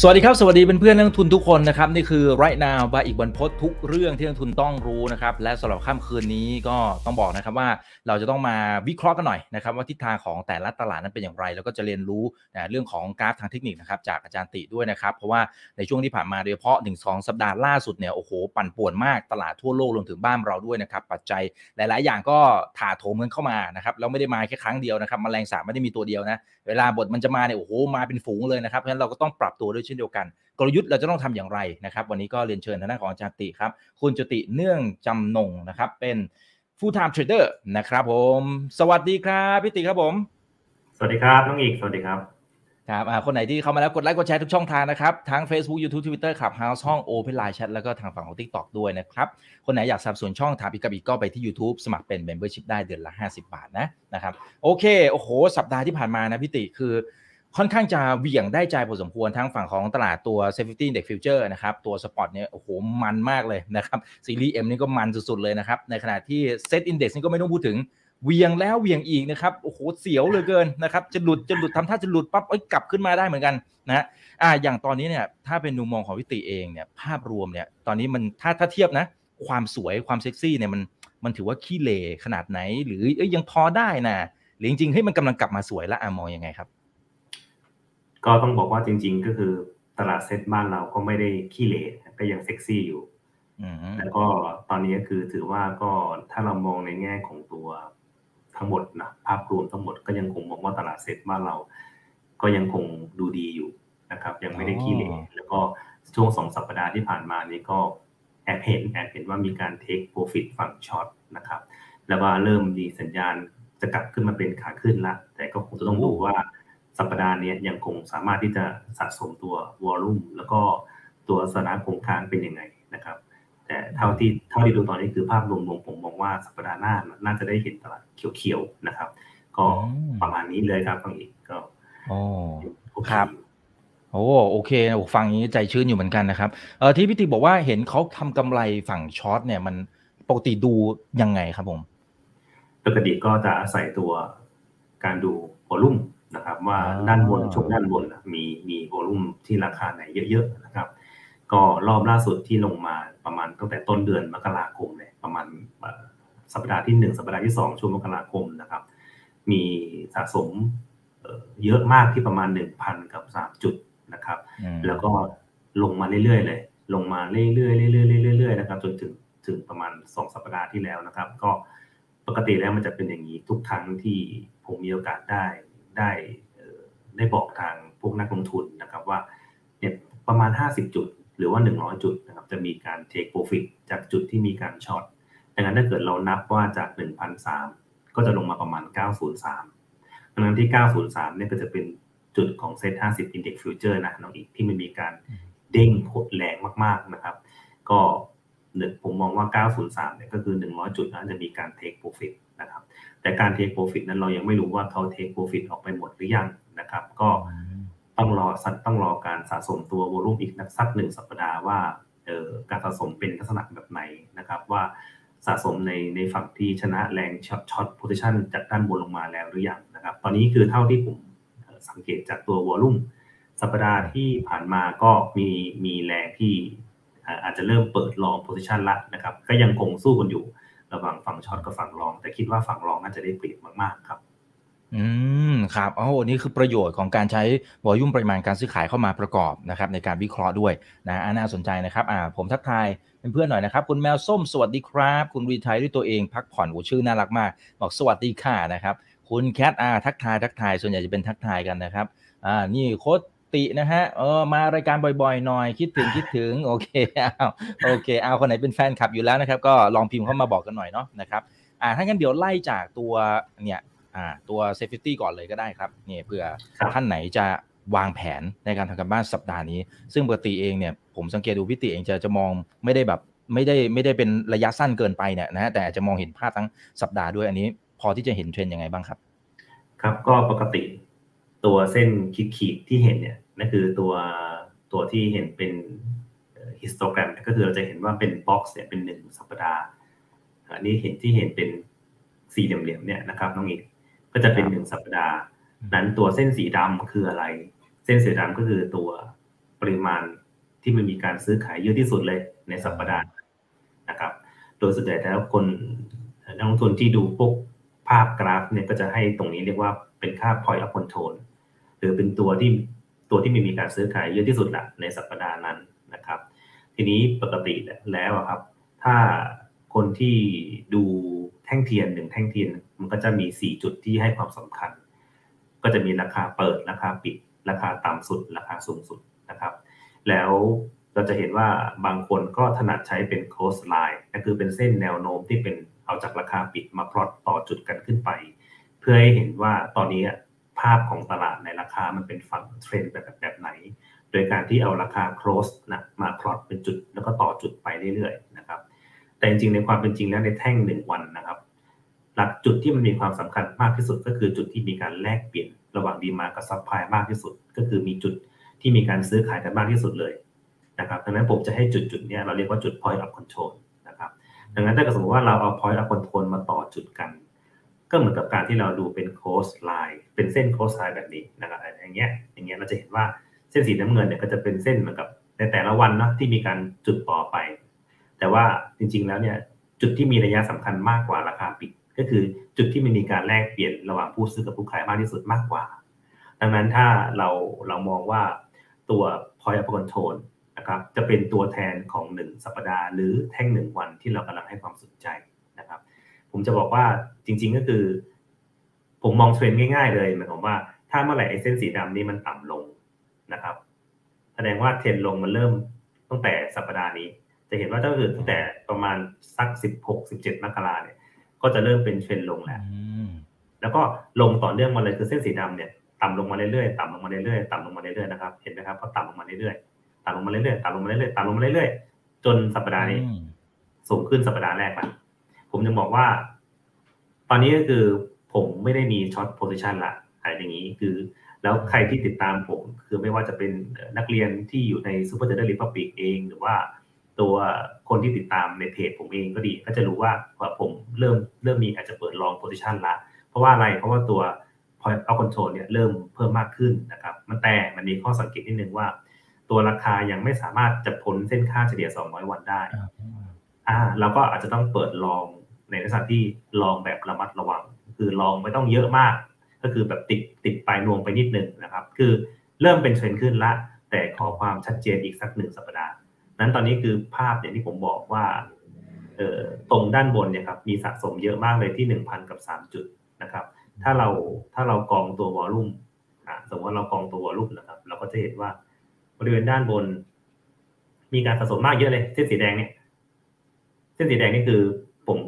สวัสดีครับ สวัสดีเป็นเพื่อนนักลงทุนทุกคนนะครับ นี่คือ right now บาอีกวันพดทุกเรื่องที่นักลงทุนต้องรู้นะครับ และสำหรับค่ำคืนนี้ก็ต้องบอกนะครับว่าเราจะต้องมาวิเคราะห์กันหน่อยนะครับ ว่าทิศทางของแต่ละตลาดนั้นเป็นอย่างไร แล้วก็จะเรียนรู้นะเรื่องของกราฟทางเทคนิคนะครับจากอาจารย์ติด้วยนะครับ เพราะว่าในช่วงที่ผ่านมาโดยเฉพาะ1 2สัปดาห์ล่าสุดเนี่ยโอ้โหปั่นป่วนมากตลาดทั่วโลกรวมถึงบ้านเราด้วยนะครับปัจจัยหลาย ๆ อย่างก็ถาโถมกันเข้ามานะครับแล้วไม่ได้มาแค่ครั้งเดียวนะครับแมลงสาบไม่ได้มีตัวเดียวนะเวลาบทมันจะมาเนี่ยโอ้โหมาเป็นฝูงเลยนะครับเพราะฉะนั้นเราก็ต้องปรับตัวด้วยเช่นเดียวกัน กลยุทธ์เราจะต้องทำอย่างไรนะครับ วันนี้ก็เรียนเชิญทางด้านของอาจารย์ติครับ คุณจุติเนื่องจำนงนะครับ เป็น full time trader นะครับผม สวัสดีครับพี่ติครับผม สวัสดีครับน้องอีก สวัสดีครับครับคนไหนที่เข้ามาแล้วกดไลค์กดแชร์ทุกช่องทางนะครับ ทั้ง Facebook YouTube Twitter ขับ House ห้อง Open Line Chat แล้วก็ทางฝั่งของ TikTok ด้วยนะครับ คนไหนอยากสนับสนุนช่องถามอีกกับอิกก็ไปที่ YouTube สมัครเป็น Membership ได้เดือนละ 50 บาทนะนะครับ โอเค โอ้โห สัปดาห์ที่ผ่านมานะพี่ติคือ ค่อนข้างจะเหวี่ยงได้ใจพอสมควรทั้งฝั่งของตลาดตัว SET50 Index Futures นะครับตัวสปอร์ตเนี่ยโอ้โหมันมากเลยนะครับซีรีส์ M นี่ก็มันสุดๆเลยนะครับในขณะที่ SET Index นี่ก็ไม่ต้องพูดถึงเหวี่ยงแล้วเหวี่ยงอีกนะครับโอ้โหเสียวเลยเกินนะครับจะหลุดจะหลุดทำท่าจะหลุดปั๊บเอ้ยกลับขึ้นมาได้เหมือนกันนะอ่าอย่างตอนนี้เนี่ยถ้าเป็นมุมมองของพี่ติเองเนี่ยภาพรวมเนี่ยตอนนี้มันถ้าถ้าเทียบนะ ความสวยความเซ็กซี่เนี่ยมันมันถือว่าขี้เหร่ขนาดไหน หรือเอ้ยยังพอได้นะหรือจริงๆให้มันกำลังกลับมาสวยแล้วอะมองยังไงครับ ก็ต้องบอกว่าจริง ๆ ก็คือตลาดเซ็ตบ้านเราก็ไม่ได้ขี้เหร่ก็ยังเซ็กซี่อยู่แล้วก็ตอนนี้ก็คือถือว่าก็ถ้าเรามองในแง่ของตัวทั้งหมดนะภาพรวมทั้งหมดก็ยังคงมองว่าตลาดเซ็ตบ้านเรา ก็ยังคงดูดีอยู่นะครับ ยังไม่ได้ขี้เหร่แล้วก็ช่วงสองสัปดาห์ที่ผ่านมานี้ก็แอบเห็นแอบเห็นว่ามีการเทคโปรฟิตฝั่งช็อตนะครับ แล้วก็เริ่มมีสัญญาณจะกลับขึ้นมาเป็นขาขึ้นละแต่ก็คงจะต้องดูว่า สัปดาห์นี้ยังคงสามารถที่จะสะสมตัววอลลุ่มแล้วก็ตัวสถานะคงค้างเป็นยังไงนะครับ แต่เท่าที่เท่าที่ดูตอนนี้คือภาพรวมผมมองว่าสัปดาห์หน้าน่าจะได้เห็นตลาดเขียวๆนะครับ ก็ประมาณนี้เลยครับฟังอีกก็โอ้ครับโอ้โอเคฟังนี้ใจชื้นอยู่เหมือนกันนะครับเออที่พี่ติบอกว่าเห็นเขาทำกำไรฝั่งช็อตเนี่ยมันปกติดูยังไงครับผม ปกติก็จะอาศัยตัวการดูวอลุ่ม นะครับ ว่าด้านบนช่วงด้านบนมีมีโวลุ่มที่ราคาไหนเยอะๆนะครับ ก็รอบล่าสุดที่ลงมาประมาณตั้งแต่ต้นเดือนมกราคมเนี่ยประมาณสัปดาห์ที่1สัปดาห์ที่2ช่วงมกราคมนะครับ มีสะสมเยอะมากที่ประมาณ1,000กับ3จุดนะครับ แล้วก็ลงมาเรื่อยๆเลย ลงมาเรื่อยๆเรื่อยๆเรื่อยๆนะครับ จนถึงถึงประมาณ2สัปดาห์ที่แล้วนะครับ ก็ปกติแล้วมันจะเป็นอย่างนี้ทุกครั้งที่ผมมีโอกาสได้ ได้ได้บอกทางพวกนักลงทุนนะครับว่าเนี่ยประมาณ 50 จุด หรือว่า 100 จุดนะครับจะมีการเทคโปรฟิตจากจุดที่มีการช็อตดังนั้นถ้าเกิดเรานับว่าจาก 1,003 ก็จะลงมาประมาณ 903ดังนั้นที่ 903 เนี่ยก็จะเป็นจุดของเซ็ต50 Index Future นะน้องอีกที่มันมีการเด้งโหดแรงมากๆนะครับ ก็ ผมมองว่า 903 เนี่ยก็คือ 100 จุดนั้นจะมีการเทคโปรฟิตนะครับ แต่การเทคโปรฟิตนั้นเรายังไม่รู้ว่าเขาเทคโปรฟิตออกไปหมดหรือยังนะครับ ก็ต้องรอสัตต้องรอการสะสมตัวโวลุ่มอีกสักหนึ่งสัปดาห์ว่าออการสะสมเป็นลักษณะแบบไหนนะครับ ว่าสะสมในในฝั่งที่ชนะแรง short short position จากด้านบนลงมาแล้วหรือยังนะครับ ตอนนี้คือเท่าที่ผมสังเกตจากตัว volume สัปดาห์ที่ผ่านมาก็มีมีแรงที่ อาจจะเริ่มเปิด long position ละนะครับก็ยังคงสู้กันอยู่ระหว่างฝั่ง short กับฝั่ง long แต่คิดว่าฝั่ง long น่าจะได้เปรียบมากๆครับ อืมครับอ๋อนี่คือประโยชน์ของการใช้วอลุ่มปริมาณการซื้อขายเข้ามาประกอบนะครับ ในการวิเคราะห์ด้วยนะน่าสนใจนะครับอ่าผมทักทายเพื่อนๆหน่อยนะครับ คุณแมวส้มสวัสดีครับ คุณรีไทยด้วยตัวเองพักผ่อนโอชื่อน่ารักมาก บอกสวัสดีค่ะนะครับ คุณแคทอาทักทายทักทายส่วนใหญ่จะเป็นทักทายกันนะครับอ่านี่โค้ด ตินะฮะเออมารายการบ่อยๆหน่อยคิดถึงคิดถึงโอเคเอาโอเคเอาคนไหนเป็นแฟนคลับอยู่แล้วนะครับ ก็ลองพิมพ์เข้ามาบอกกันหน่อยเนาะนะครับอ่าถ้างั้นเดี๋ยวไล่จากตัวเนี่ยอ่าตัว SET50ก่อนเลยก็ได้ครับเนี่ยเผื่อท่านไหนจะวางแผนในการทำการบ้านสัปดาห์นี้ ซึ่งปกติเองเนี่ยผมสังเกตดูพี่ติเองจะจะมองไม่ได้แบบไม่ได้ไม่ได้เป็นระยะสั้นเกินไปเนี่ยนะแต่จะมองเห็นภาพทั้งสัปดาห์ด้วยอันนี้ พอที่จะเห็นเทรนด์ยังไงบ้างครับ ครับก็ปกติตัวเส้นขีดๆที่เห็นเนี่ย นั่นคือตัวตัวที่เห็นเป็น histogram ก็คือเราจะเห็นว่าเป็น box เนี่ยเป็นหนึ่งสัปดาห์อันนี้เห็นที่เห็นเป็นสี่เหลี่ยมๆเนี่ยนะครับน้องอีกก็จะเป็นหนึ่งสัปดาห์ นั้นตัวเส้นสีดำคืออะไร เส้นสีดำก็คือตัวปริมาณที่มันมีการซื้อขายเยอะที่สุดเลยในสัปดาห์นะครับ โดยส่วนใหญ่แล้วคนนักลงทุนที่ดูพวกภาพกราฟเนี่ยก็จะให้ตรงนี้เรียกว่าเป็นค่า point of control หรือเป็นตัวที่ ตัวที่มีการซื้อขายเยอะที่สุดละในสัปดาห์นั้นนะครับ ทีนี้ปกติแล้วครับ ถ้าคนที่ดูแท่งเทียนหนึ่งแท่งเทียนมันก็จะมี 4 จุดที่ให้ความสำคัญ ก็จะมีราคาเปิดราคาปิด ราคาต่ำสุด ราคาสูงสุดนะครับ แล้วเราจะเห็นว่าบางคนก็ถนัดใช้เป็น close line ก็คือเป็นเส้นแนวโน้มที่เป็นเอาจากราคาปิดมาพลอตต่อจุดกันขึ้นไป เพื่อให้เห็นว่าตอนนี้ ภาพของตลาดในราคามันเป็นฝั่งเทรนแบบแบบไหน โดยการที่เอาราคา close นะมาพลอตเป็นจุดแล้วก็ต่อจุดไปเรื่อยๆนะครับ แต่จริงๆในความเป็นจริงแล้วในแท่งหนึ่งวันนะครับหลักจุดที่มันมีความสำคัญมากที่สุดก็คือจุดที่มีการแลกเปลี่ยนระหว่างดีมากับซัพพลายมากที่สุด ก็คือมีจุดที่มีการซื้อขายกันมากที่สุดเลยนะครับดังนั้นผมจะให้จุดจุดนี้เราเรียกว่าจุด point of control นะครับดังนั้นถ้าสมมติว่าเราเอา point of control มาต่อจุดกัน ก็เหมือนกับการที่เราดูเป็น close line เป็นเส้น close line แบบนี้นะครับอย่างเงี้ยอย่างเงี้ยเราจะเห็นว่าเส้นสีน้ำเงินเนี่ยก็จะเป็นเส้นเหมือนกับในแต่ละวันนะที่มีการจุดต่อไป แต่ว่าจริง ๆ แล้วเนี่ยจุดที่มีระยะสำคัญมากกว่าราคาปิด ก็คือจุดที่มันมีการแลกเปลี่ยนระหว่างผู้ซื้อกับผู้ขายมากที่สุดมากกว่า ดังนั้นถ้าเราเรามองว่าตัว point of control นะครับจะเป็นตัวแทนของ 1 สัปดาห์ หรือแท่ง 1 วันที่เรากำลังให้ความสนใจ ผมจะบอกว่าจริง ๆ ก็คือ ผมมองเทรนด์ง่าย ๆ เลยหมายความว่าถ้าเมื่อไหร่ไอ้เส้นสีดำนี้มันต่ำลงนะครับ แสดงว่าเทรนด์ลงมันเริ่มตั้งแต่สัปดาห์นี้ จะเห็นว่าถ้าเกิดตั้งแต่ประมาณสักสิบหกสิบเจ็ดมกราเนี่ยก็จะเริ่มเป็นเทรนด์ลงแล้วแล้วก็ลงต่อเนื่องมาเลยคือเส้นสีดำเนี่ยต่ำลงมาเรื่อยๆ ต่ำลงมาเรื่อยๆ ต่ำลงมาเรื่อยๆ นะครับ เห็นไหมครับ ก็ต่ำลงมาเรื่อยๆ ต่ำลงมาเรื่อยๆ ต่ำลงมาเรื่อยๆ ต่ำลงมาเรื่อยๆ จนสัปดาห์นี้ สูงขึ้นสัปดาห์แรกละ ผมจึงบอกว่า ตอนนี้ก็คือผมไม่ได้มี short position ละอะไรอย่างนี้คือ แล้วใครที่ติดตามผม คือไม่ว่าจะเป็นนักเรียนที่อยู่ใน Super Trader Republic เอง หรือว่าตัวคนที่ติดตามในเพจผมเองก็ดี ก็จะรู้ว่าว่าผมเริ่มเริ่มมีอาจจะเปิด long position ละเพราะว่าอะไรเพราะว่าตัว point of control เนี่ยเริ่มเพิ่มมากขึ้นนะครับมันแต่มันมีข้อสังเกตนิดนึงว่า ตัวราคายังไม่สามารถจะพ้นเส้นค่าเฉลี่ย 200 วันได้ อ่าเราก็อาจจะต้องเปิดลอง ในลักษณะที่ลองแบบระมัดระวัง คือลองไม่ต้องเยอะมาก ก็คือแบบติดติดปลายนวงไปนิดนึงนะครับ คือเริ่มเป็นเทรนด์ขึ้นละ แต่ขอความชัดเจนอีกสักหนึ่งสัปดาห์นั้นตอนนี้คือภาพอย่างที่ผมบอกว่าตรงด้านบนเนี่ยครับมีสะสมเยอะมากเลยที่ 1,000 กับ 3 จุดนะครับ ถ้าเราถ้าเรากองตัววอลลุ่มสมมติว่าเรากองตัววอลลุ่มนะครับ เราก็จะเห็นว่าบริเวณด้านบน มีการสะสมมากเยอะเลยเส้นสีแดงเนี่ยเส้นสีแดงนี่คือผม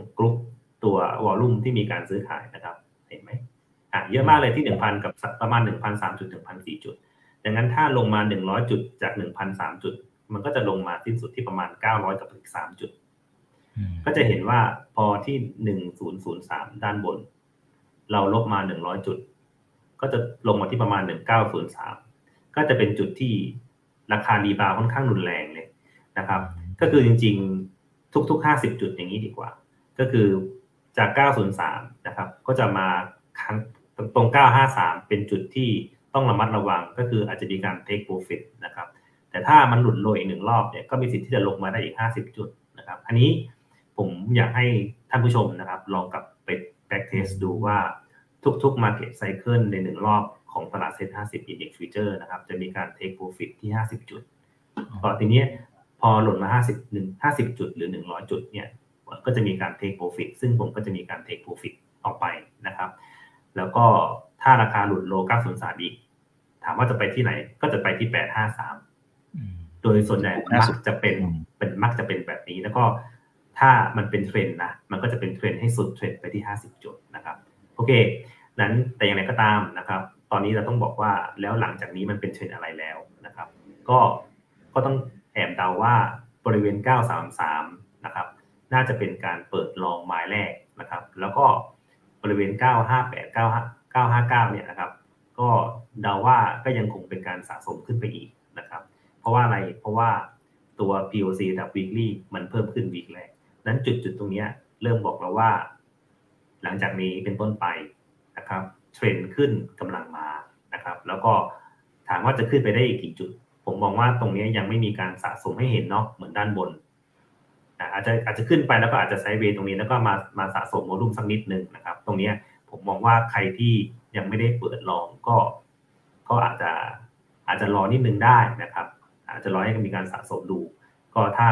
ตัววอลลุ่มที่มีการซื้อขายนะครับเห็นไหมอะเยอะมากเลยที่หนึ่งพันกับประมาณหนึ่งพันสามจุดถึงพันสี่จุดดังนั้นถ้าลงมาหนึ่งร้อยจุดจากหนึ่งพันสามจุด มันก็จะลงมาสิ้นสุดที่ประมาณเก้าร้อยกับอีกสามจุด ก็จะเห็นว่าพอที่หนึ่งศูนย์ศูนย์สามด้านบน เราลบมาหนึ่งร้อยจุด ก็จะลงมาที่ประมาณหนึ่งเก้าศูนย์สามก็จะเป็นจุดที่ราคารีบาวค่อนข้างรุนแรงเลยนะครับ ก็คือจริง ๆ ทุกๆห้าสิบจุดอย่างนี้ดีกว่า ก็คือ จากเก้าศูนย์สามนะครับ ก็จะมาครั้งตรงเก้าห้าสามเป็นจุดที่ต้องระมัดระวังก็คืออาจจะมีการ take profit นะครับ แต่ถ้ามันหลุดโลอีกหนึ่งรอบเนี่ยก็มีสิทธิ์ที่จะลงมาได้อีกห้าสิบจุดนะครับ อันนี้ผมอยากให้ท่านผู้ชมนะครับ ลองกลับไป back test ดูว่าทุกๆ market cycle ในหนึ่งรอบของตลาดเซ็ต50 index future นะครับ จะมีการ take profit ที่ 50 จุดพอทีนี้พอหล่นมา 50หนึ่ง50 จุดหรือ 100 จุดเนี่ย ก็จะมีการ take profit ซึ่งผมก็จะมีการ take profit ออกไปนะครับ แล้วก็ถ้าราคาหลุดโล903อีก ถามว่าจะไปที่ไหน ก็จะไปที่ 853 โดยส่วนใหญ่มักจะเป็นเป็นมักจะเป็นแบบนี้แล้วก็ถ้ามันเป็นเทรนด์นะ มันก็จะเป็นเทรนด์ให้สุดเทรนด์ไปที่ 50 จุดนะครับ โอเค นั้นแต่อย่างไรก็ตามนะครับ ตอนนี้เราต้องบอกว่าแล้วหลังจากนี้มันเป็นเทรนด์อะไรแล้วนะครับ ก็ ก็ต้องแอบเดาว่าบริเวณ 933 นะครับ น่าจะเป็นการเปิด long ไม้แรกนะครับ แล้วก็บริเวณ 958 959 เนี่ยนะครับ ก็เดาว่าก็ยังคงเป็นการสะสมขึ้นไปอีกนะครับ เพราะว่าอะไร เพราะว่าตัว POC กับ weekly มันเพิ่มขึ้น week แรกนั้นจุดจุดตรงนี้เริ่มบอกเราว่า หลังจากนี้เป็นต้นไปนะครับเทรนขึ้นกำลังมานะครับ แล้วก็ถามว่าจะขึ้นไปได้อีกกี่จุด ผมมองว่าตรงนี้ยังไม่มีการสะสมให้เห็นเนาะเหมือนด้านบน อาจจะอาจจะขึ้นไปแล้วก็อาจจะไซด์เวย์ตรงนี้แล้วก็มามาสะสมโวลุ่มสักนิดนึงนะครับ ตรงนี้ผมมองว่าใครที่ยังไม่ได้เปิดลองก็ ก็อาจจะอาจจะรอนิดนึงได้นะครับ อาจจะรอให้มีการสะสมดู ก็ถ้า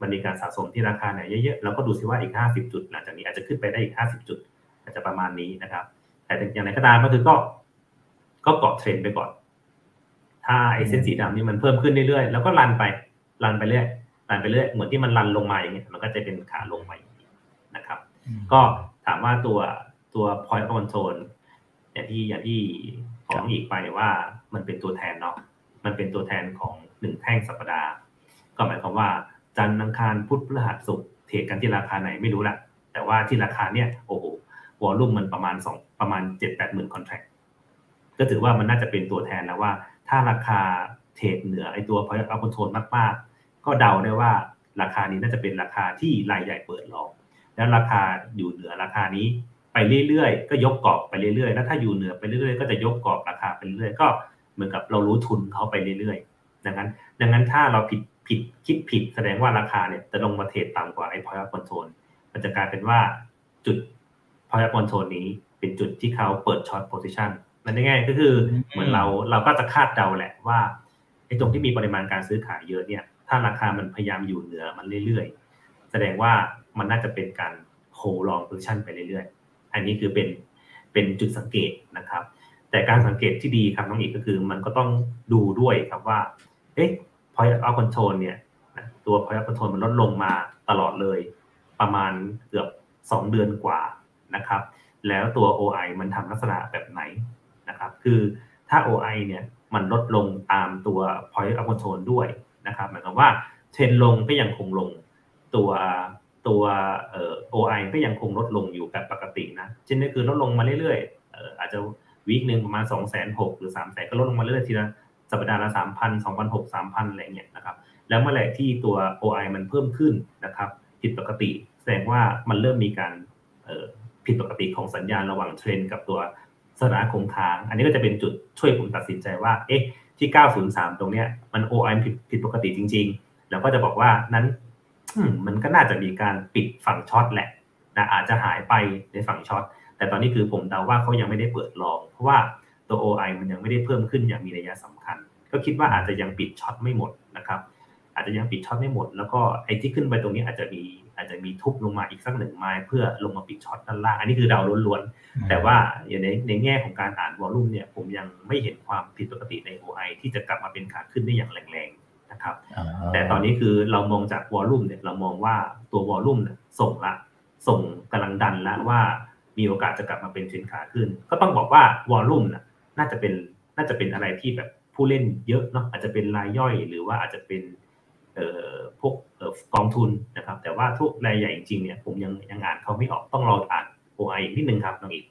มันมีการสะสมที่ราคาไหนเยอะๆเราก็ดูซิว่าอีก 50 จุดหลังจากนี้อาจจะขึ้นไปได้อีก 50 จุด อาจจะประมาณนี้นะครับ แต่อย่างไรก็ตามก็คือก็ ก็เกาะเทรนไปก่อน ถ้าไอเส้นสีดำนี่มันเพิ่มขึ้นเรื่อยๆแล้วก็รันไปรันไปเรื่อย รันไปเรื่อยเหมือนที่มันรันลงมาอย่างเงี้ยมันก็จะเป็นขาลงมาอย่างนี้นะครับ ก็ถามว่าตัวตัว point of control อย่างที่อย่างที่บอกอิกไปว่ามันเป็นตัวแทนเนาะมันเป็นตัวแทนของหนึ่งแท่งสัปดาห์ ก็หมายความว่าจันทร์อังคารพุธพฤหัสศุกร์เทรดกันที่ราคาไหนไม่รู้แหละแต่ว่าที่ราคาเนี่ยโอ้โห volume มันประมาณสองประมาณเจ็ดแปดหมื่น contract ก็ถือว่ามันน่าจะเป็นตัวแทนแล้วว่า ถ้าราคาเทรดเหนือไอตัว point of controlมากๆ ก็เดาได้ว่าราคานี้น่าจะเป็นราคาที่รายใหญ่เปิด long แล้วราคาอยู่เหนือราคานี้ไปเรื่อยๆ ก็ยกกรอบไปเรื่อยๆ แล้วถ้าอยู่เหนือไปเรื่อยๆ ก็จะยกกรอบราคาไปเรื่อยๆ ก็เหมือนกับเรารู้ทุนเขาไปเรื่อยๆ ดังนั้น ดังนั้นถ้าเราผิดผิดคิดผิดแสดงว่าราคาเนี่ยจะลงมาเทรดต่ำกว่าไอ้ point control มันจะกลายเป็นว่าจุด point control นี้เป็นจุดที่เขาเปิด short position มันง่ายก็คือเหมือนเราเราก็จะคาดเดาแหละว่าไอ้ตรงที่มีปริมาณการซื้อขายเยอะเนี่ย ถ้าราคามันพยายามอยู่เหนือมันเรื่อยๆ แสดงว่ามันน่าจะเป็นการโฮลองโพซิชันไปเรื่อยๆ อันนี้คือเป็นเป็นจุดสังเกตนะครับ แต่การสังเกตที่ดีครับน้องอีกก็คือมันก็ต้องดูด้วยครับว่า เอ๊ะ point of control เนี่ยตัว point of control มันลดลงมาตลอดเลย ประมาณเกือบ 2 เดือนกว่านะครับ แล้วตัว OI มันทำลักษณะแบบไหนนะครับ คือถ้า OI เนี่ยมันลดลงตามตัว point of control ด้วย นะครับหมายความว่าเทรนลงก็ยังคงลงตัวตัวเอ่อ OI ก็ยังคงลดลงอยู่แบบปกตินะเช่นนี้คือลดลงมาเรื่อยๆเอ่ออาจจะวีคหนึ่งประมาณ2 6 0 0 0หหรือ3 0 0 0 0ก็ลดลงมาเรื่อยๆทีละสัปดาห์ละสามพันสองพันหกสามพันอะไรเงี้ยนะครับแล้วเมื่อไหร่ที่ตัว OI มันเพิ่มขึ้นนะครับผิดปกติ แสดงว่ามันเริ่มมีการผิดปกติของสัญญาณระหว่างเทรนกับตัวสถานะคงค้าง อันนี้ก็จะเป็นจุดช่วยผมตัดสินใจว่า เอ๊ะ ที่ 903 ตรงเนี้ยมัน OI ผิดผิดปกติจริง ๆ แล้วก็จะบอกว่านั้นมันก็น่าจะมีการปิดฝั่งช็อตแหละนะอาจจะหายไปในฝั่งช็อตแต่ตอนนี้คือผมเดาว่าเขายังไม่ได้เปิดลอง เพราะว่าตัว OI มันยังไม่ได้เพิ่มขึ้นอย่างมีนัยสำคัญ ก็คิดว่าอาจจะยังปิด short ไม่หมดนะครับ อาจจะยังปิด short ไม่หมด แล้วก็ไอ้ที่ขึ้นไปตรงนี้อาจจะมีอาจจะมีทุบลงมาอีกสักหนึ่งไม้เพื่อลงมาปิด short ด้านล่าง อันนี้คือเดาล้วนๆ แต่ว่าอย่างในในแง่ของการอ่าน volume เนี่ยผมยังไม่เห็นความผิดปกติใน OI ที่จะกลับมาเป็นขาขึ้นได้อย่างแรงๆนะครับ แต่ตอนนี้คือเรามองจาก volume เนี่ยเรามองว่าตัว volume เนี่ยส่งละ ส่งกำลังดันแล้วว่ามีโอกาสจะกลับมาเป็นเทรนขาขึ้น ก็ต้องบอกว่าวอลลุ่มน่าจะเป็นน่าจะเป็นอะไรที่แบบผู้เล่นเยอะเนาะอาจจะเป็นรายย่อยหรือว่าอาจจะเป็นเอ่อ พวกกองทุนนะครับ แต่ว่าทุกรายใหญ่จริงๆเนี่ยผมยังยังอ่านเขาไม่ออกต้องรออ่าน OI อีกนิดนึงครับน้องอีก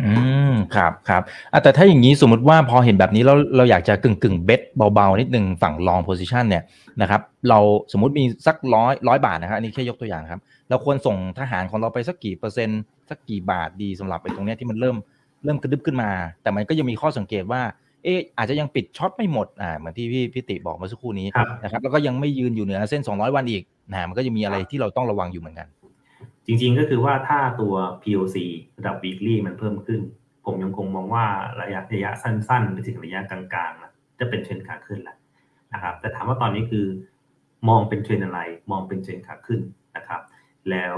อืมครับครับแต่ถ้าอย่างนี้สมมติว่าพอเห็นแบบนี้แล้วเราอยากจะกึ่งกึ่งเบ็ดเบาๆ นิดนึงฝั่งลองโพซิชันเนี่ยนะครับ เราสมมติมีสักร้อยร้อยบาทนะครับอันนี้แค่ยกตัวอย่างครับ เราควรส่งทหารของเราไปสักกี่เปอร์เซ็นต์สักกี่บาทดีสำหรับไอ้ตรงเนี้ยที่มันเริ่มเริ่มกระดึบขึ้นมา แต่มันก็ยังมีข้อสังเกตว่า เอออาจจะยังปิด short ไม่หมดอ่าเหมือนที่พี่พิติบอกเมื่อสักครู่นี้นะครับแล้วก็ยังไม่ยืนอยู่เหนือเส้น 200 วันอีกนะมันก็จะมีอะไรที่เราต้องระวังอยู่เหมือนกัน จริงๆก็คือว่าถ้าตัว POC ระดับ weekly มันเพิ่มขึ้น ผมยังคงมองว่าระยะระยะสั้นๆหรือถึงระยะกลางๆนะจะเป็นเทรนขาขึ้นแหละนะครับแต่ถามว่าตอนนี้คือมองเป็นเทรนอะไร มองเป็นเทรนขาขึ้นนะครับ แล้ว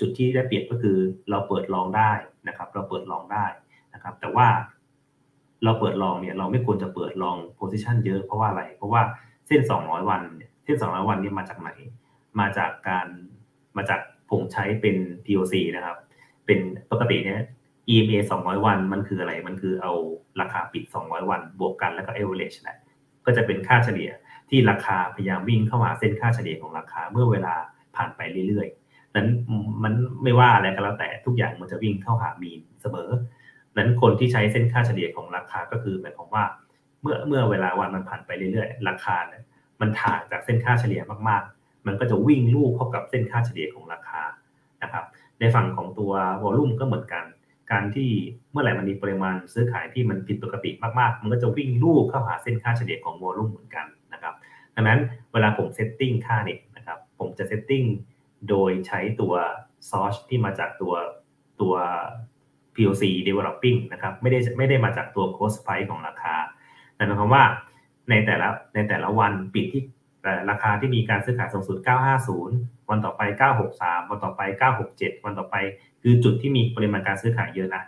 จุดที่ได้เปรียบก็คือเราเปิดลองได้นะครับ เราเปิดลองได้นะครับ แต่ว่า เราเปิดลองเนี่ยเราไม่ควรจะเปิดลองโพซิชันเยอะเพราะว่าอะไร เพราะว่าเส้น 200 วันเนี่ยเส้น 200 วันนี้มาจากไหน มาจากการมาจากผมใช้เป็น POC นะครับ เป็นปกติเนี่ย EMA 200 วันมันคืออะไร มันคือเอาราคาปิด 200 วัน บวกกันแล้วก็ average แหละก็จะเป็นค่าเฉลี่ยที่ราคาพยายามวิ่งเข้ามาเส้นค่าเฉลี่ยของราคาเมื่อเวลาผ่านไปเรื่อยๆนั้นมันไม่ว่าอะไรก็แล้วแต่ทุกอย่างมันจะวิ่งเข้าหามีนเสมอ นั้นคนที่ใช้เส้นค่าเฉลี่ยของราคาก็คือหมายความว่า เมื่อเมื่อเวลาวันมันผ่านไปเรื่อยๆราคาเนี่ยมันถ่างจากเส้นค่าเฉลี่ยมากๆ มันก็จะวิ่งลูกเข้ากับเส้นค่าเฉลี่ยของราคานะครับในฝั่งของตัววอลลุ่มก็เหมือนกัน การที่เมื่อไหร่มันมีปริมาณซื้อขายที่มันผิดปกติมากๆ มันก็จะวิ่งลู่เข้าหาเส้นค่าเฉลี่ยของ volume เหมือนกันนะครับดังนั้นเวลาผม setting ค่าเนี่ยนะครับผมจะ setting โดยใช้ตัวซอสที่มาจากตัวตัว POC developing นะครับไม่ได้ไม่ได้มาจากตัว close price ของราคา แต่หมายความว่าในแต่ละในแต่ละวันปิดที่ราคาที่มีการซื้อขายสูงสุด 950 วันต่อไป 963 วันต่อไป 967 วันต่อไป คือจุดที่มีปริมาณการซื้อขายเยอะนะ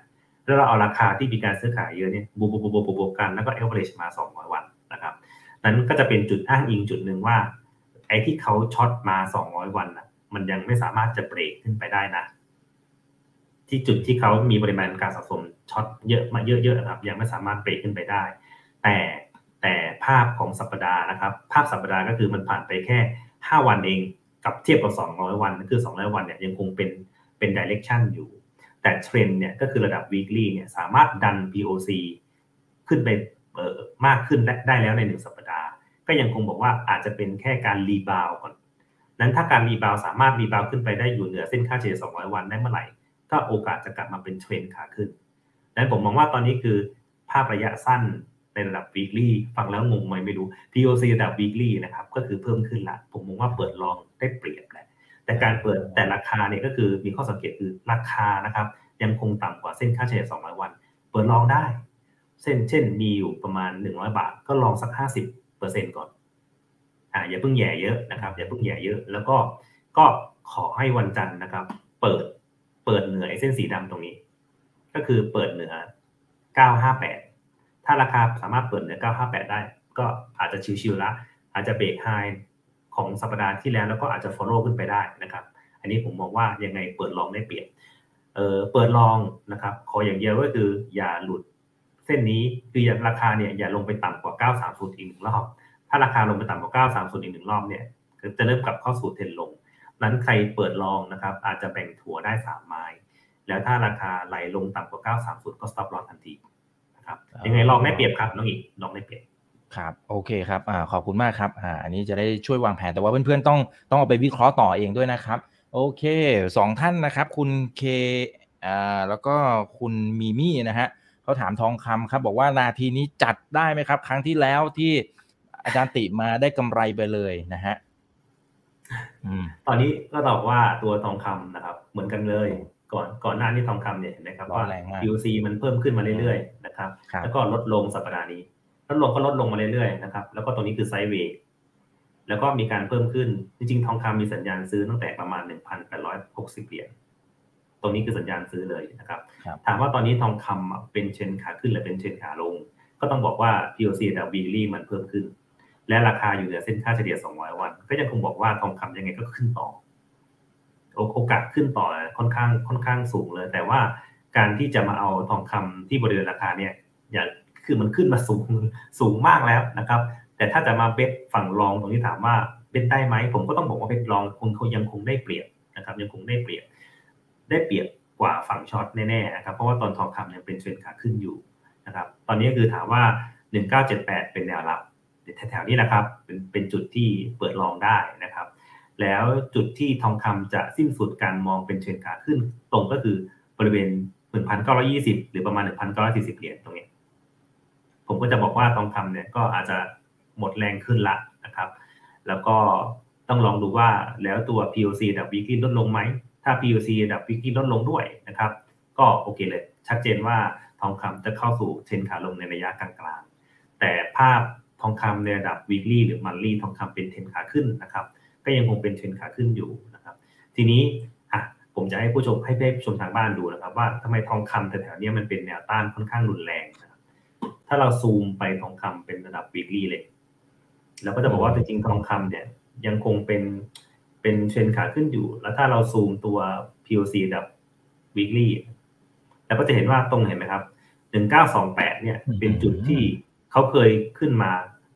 แล้วเราเอาราคาที่มีการซื้อขายเยอะเนี่ยบวกบวกบวกบวกกันแล้วก็ average มา 200 วันนะครับนั้นก็จะเป็นจุดอ้างอิงจุดหนึ่งว่าไอ้ที่เขาช็อตมา 200 วันนะมันยังไม่สามารถจะเบรกขึ้นไปได้นะ ที่จุดที่เขามีปริมาณการสะสมช็อตเยอะมาเยอะๆครับ ยังไม่สามารถเบรกขึ้นไปได้ แต่แต่ภาพของสัปดาห์นะครับ ภาพสัปดาห์ก็คือมันผ่านไปแค่ 5 วันเองกับเทียบกับ 200 วันคือ 200 วันเนี่ยยังคงเป็นเป็น direction อยู่ แต่เทรนเนี่ยก็คือระดับ weekly เนี่ยสามารถดัน POC ขึ้นไปเออมากขึ้นได้แล้วในหนึ่งสัปดาห์ ก็ยังคงบอกว่าอาจจะเป็นแค่การ rebound ก่อนนั้นถ้าการ rebound สามารถ rebound ขึ้นไปได้อยู่เหนือเส้นค่าเฉลี่ย200 วันได้เมื่อไหร่ ก็โอกาสจะกลับมาเป็นเทรนขาขึ้นนั้นผมมองว่าตอนนี้คือภาพระยะสั้นในระดับ weekly ฟังแล้วงงไหมไม่รู้ POC ระดับ weekly นะครับก็คือเพิ่มขึ้นละผมมองว่าเปิดลองได้เปรียบแหละแต่การเปิดแต่ราคาเนี่ยก็คือมีข้อสังเกตคือราคานะครับยังคงต่ำกว่าเส้นค่าเฉลี่ย 200 วัน เปิดลองได้ เส้นเช่นมีอยู่ประมาณ 100 บาท ก็ลองสัก 50เปอร์เซ็นต์ก่อนอ่าอย่าเพิ่งแย่เยอะนะครับอย่าเพิ่งแย่เยอะ แล้วก็ก็ขอให้วันจันทร์นะครับ เปิด เปิดเหนือเส้นสีดำตรงนี้ ก็คือเปิดเหนือ 958 ถ้าราคาสามารถเปิดเหนือ 958 ได้ ก็อาจจะชิวๆละ อาจจะเบรกไฮของสัปดาห์ที่แล้วแล้วก็อาจจะ follow ขึ้นไปได้นะครับ อันนี้ผมมองว่ายังไงเปิดลองได้เปรียบเออเปิดลองนะครับ ขออย่างเดียวก็คืออย่าหลุดเส้นนี้คืออย่าราคาเนี่ยอย่าลงไปต่ำกว่า 930 อีกหนึ่งรอบ ถ้าราคาลงไปต่ำกว่า 930 อีกหนึ่งรอบเนี่ยจะเริ่มกลับเข้าสู่เทรนลง นั้นใครเปิดลองนะครับ อาจจะแบ่งถั่วได้ 3 ไม้ แล้วถ้าราคาไหลลงต่ำกว่า 930 ก็ stop loss ทันทีนะครับยังไงลองได้เปรียบครับน้องอีกลองได้เปรียบครับโอเคครับอ่าขอบคุณมากครับอ่าอันนี้จะได้ช่วยวางแผนแต่ว่าเพื่อนๆต้องต้องเอาไปวิเคราะห์ต่อเองด้วยนะครับ โอเคสองท่านนะครับ คุณเคอ่าแล้วก็คุณมีมี่นะฮะเขาถามทองคำครับ บอกว่านาทีนี้จัดได้ไหมครับ ครั้งที่แล้วที่อาจารย์ติมาได้กำไรไปเลยนะฮะอืม ตอนนี้ก็ตอบว่าตัวทองคำนะครับ เหมือนกันเลย ก่อนก่อนหน้านี้ทองคำเนี่ยเห็นไหมครับว่าร้อนแรงมาก PUC มันเพิ่มขึ้นมาเรื่อยๆนะครับครับ แล้วก็ลดลงสัปดาห์นี้ลดลงก็ลดลงมาเรื่อยๆนะครับ แล้วก็ตรงนี้คือไซด์เวย์แล้วก็มีการเพิ่มขึ้น จริงๆ ทองคำมีสัญญาณซื้อตั้งแต่ประมาณ 1,860 เหรียญ ตรงนี้คือสัญญาณซื้อเลยนะครับครับถามว่าตอนนี้ทองคำอะเป็นเชนขาขึ้นหรือเป็นเชนขาลง ก็ต้องบอกว่า POC แต่ weekly มันเพิ่มขึ้น และราคาอยู่เหนือเส้นค่าเฉลี่ย 200 วัน ก็ยังคงบอกว่าทองคำยังไงก็ขึ้นต่อ โอกาสขึ้นต่อค่อนข้างค่อนข้างสูงเลย แต่ว่าการที่จะมาเอาทองคำที่บริเวณราคาเนี่ย อย่าคือมันขึ้นมาสูงสูงมากแล้วนะครับ แต่ถ้าจะมาเบสฝั่งรองตรงนี้ถามว่าเบสได้ไหมผมก็ต้องบอกว่าเบสรองคงเขายังคงได้เปรียบนะครับ ยังคงได้เปรียบ ได้เปรียบกว่าฝั่ง short แน่ๆนะครับเพราะว่าตอนทองคำยังเป็นเทรนขาขึ้นอยู่นะครับ ตอนนี้คือถามว่า 1978 เป็นแนวรับ แถวๆนี้นะครับเป็นเป็นจุดที่เปิด long ได้นะครับ แล้วจุดที่ทองคำจะสิ้นสุดการมองเป็นเทรนขาขึ้นตรงก็คือบริเวณ 1,920 หรือประมาณ 1,940 เหรียญตรงนี้ผมก็จะบอกว่าทองคำเนี่ยก็อาจจะหมดแรงขึ้นละนะครับ แล้วก็ต้องลองดูว่าแล้วตัว POC ดับ weekly ลดลงไหม ถ้า POC ดับ weekly ลดลงด้วยนะครับ ก็โอเคเลย ชัดเจนว่าทองคำจะเข้าสู่เทรนขาลงในระยะกลางๆ แต่ภาพ ทองคำในระดับ weekly หรือ monthly ทองคำเป็นเทรนขาขึ้นนะครับ ก็ยังคงเป็นเทรนขาขึ้นอยู่นะครับ ทีนี้อะผมจะให้ผู้ชมให้ผู้ชมทางบ้านดูนะครับ ว่าทำไมทองคำแถวๆนี้มันเป็นแนวต้านค่อนข้างรุนแรงนะครับ ถ้าเราซูมไปทองคำเป็นระดับ weekly เลยเราก็จะบอกว่าจริงๆทองคำเนี่ยยังคงเป็นเป็นเทรนขาขึ้นอยู่ แล้วถ้าเราซูมตัว POC ระดับ weekly แล้วก็จะเห็นว่าตรงเห็นไหมครับ 1928 เนี่ย เป็นจุดที่ เขาเคยขึ้นมา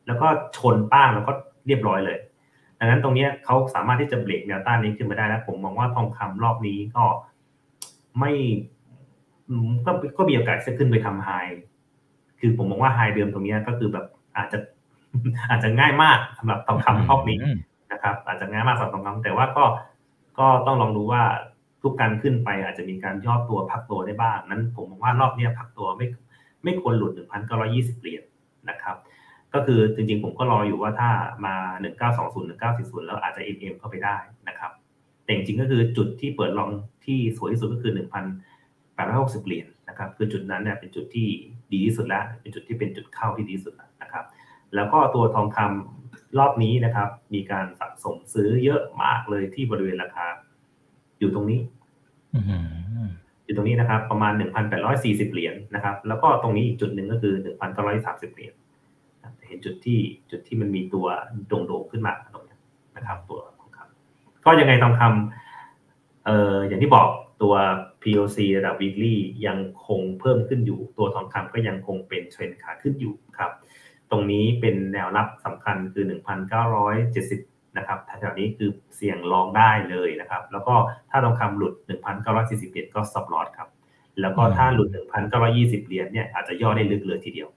แล้วก็ชนป้างแล้วก็เรียบร้อยเลย ดังนั้นตรงนี้เขาสามารถที่จะเบรกแนวต้านนี้ขึ้นมาได้แล้วผมมองว่าทองคำรอบนี้ก็ไม่อืมก็ก็มีโอกาสจะขึ้นไปทำไฮคือผมมองว่าไฮเดิมตรงนี้ก็คือแบบอาจจะอาจจะง่ายมากสำหรับทองคำรอบนี้นะครับ อาจจะง่ายมากสำหรับทองคำแต่ว่าก็ก็ต้องลองดูว่าทุกการขึ้นไปอาจจะมีการย่อตัวพักตัวได้บ้าง นั้นผมมองว่ารอบนี้พักตัวไม่ไม่ควรหลุด 1,920 เหรียญ นะครับ ก็คือจริงๆผมก็รออยู่ว่าถ้ามา 1920 1940 แล้วอาจจะ MM เข้าไปได้นะครับ แต่จริงๆก็คือจุดที่เปิดลองที่สวยที่สุดก็คือ 1,860 เหรียญนะครับ คือจุดนั้นเนี่ยเป็นจุดที่ดีที่สุดแล้วเป็นจุดที่เป็นจุดเข้าที่ดีที่สุดนะครับ แล้วก็ตัวทองคำรอบนี้นะครับ มีการสะสมซื้อเยอะมากเลยที่บริเวณราคา อยู่ตรงนี้ อยู่ตรงนี้นะครับประมาณ 1,840 เหรียญนะครับ แล้วก็ตรงนี้อีกจุดหนึ่งก็คือ 1,930 เหรียญเห็นจุดที่จุดที่มันมีตัวโด่งๆขึ้นมาตรงนี้นะครับ ตัวทองคำก็ยังไงทองคำเอ่ออย่างที่บอกตัว POC ระดับ weekly ยังคงเพิ่มขึ้นอยู่ ตัวทองคำก็ยังคงเป็นเทรนขาขึ้นอยู่ครับ ตรงนี้เป็นแนวรับสำคัญคือ 1,970 นะครับแถวๆนี้คือเสี่ยงลองได้เลยนะครับ แล้วก็ถ้าทองคำหลุด 1,940เหรียญก็ stop loss ครับ แล้วก็ถ้าหลุด 1,920เหรียญเนี่ยอาจจะย่อได้ลึกเลยทีเดียว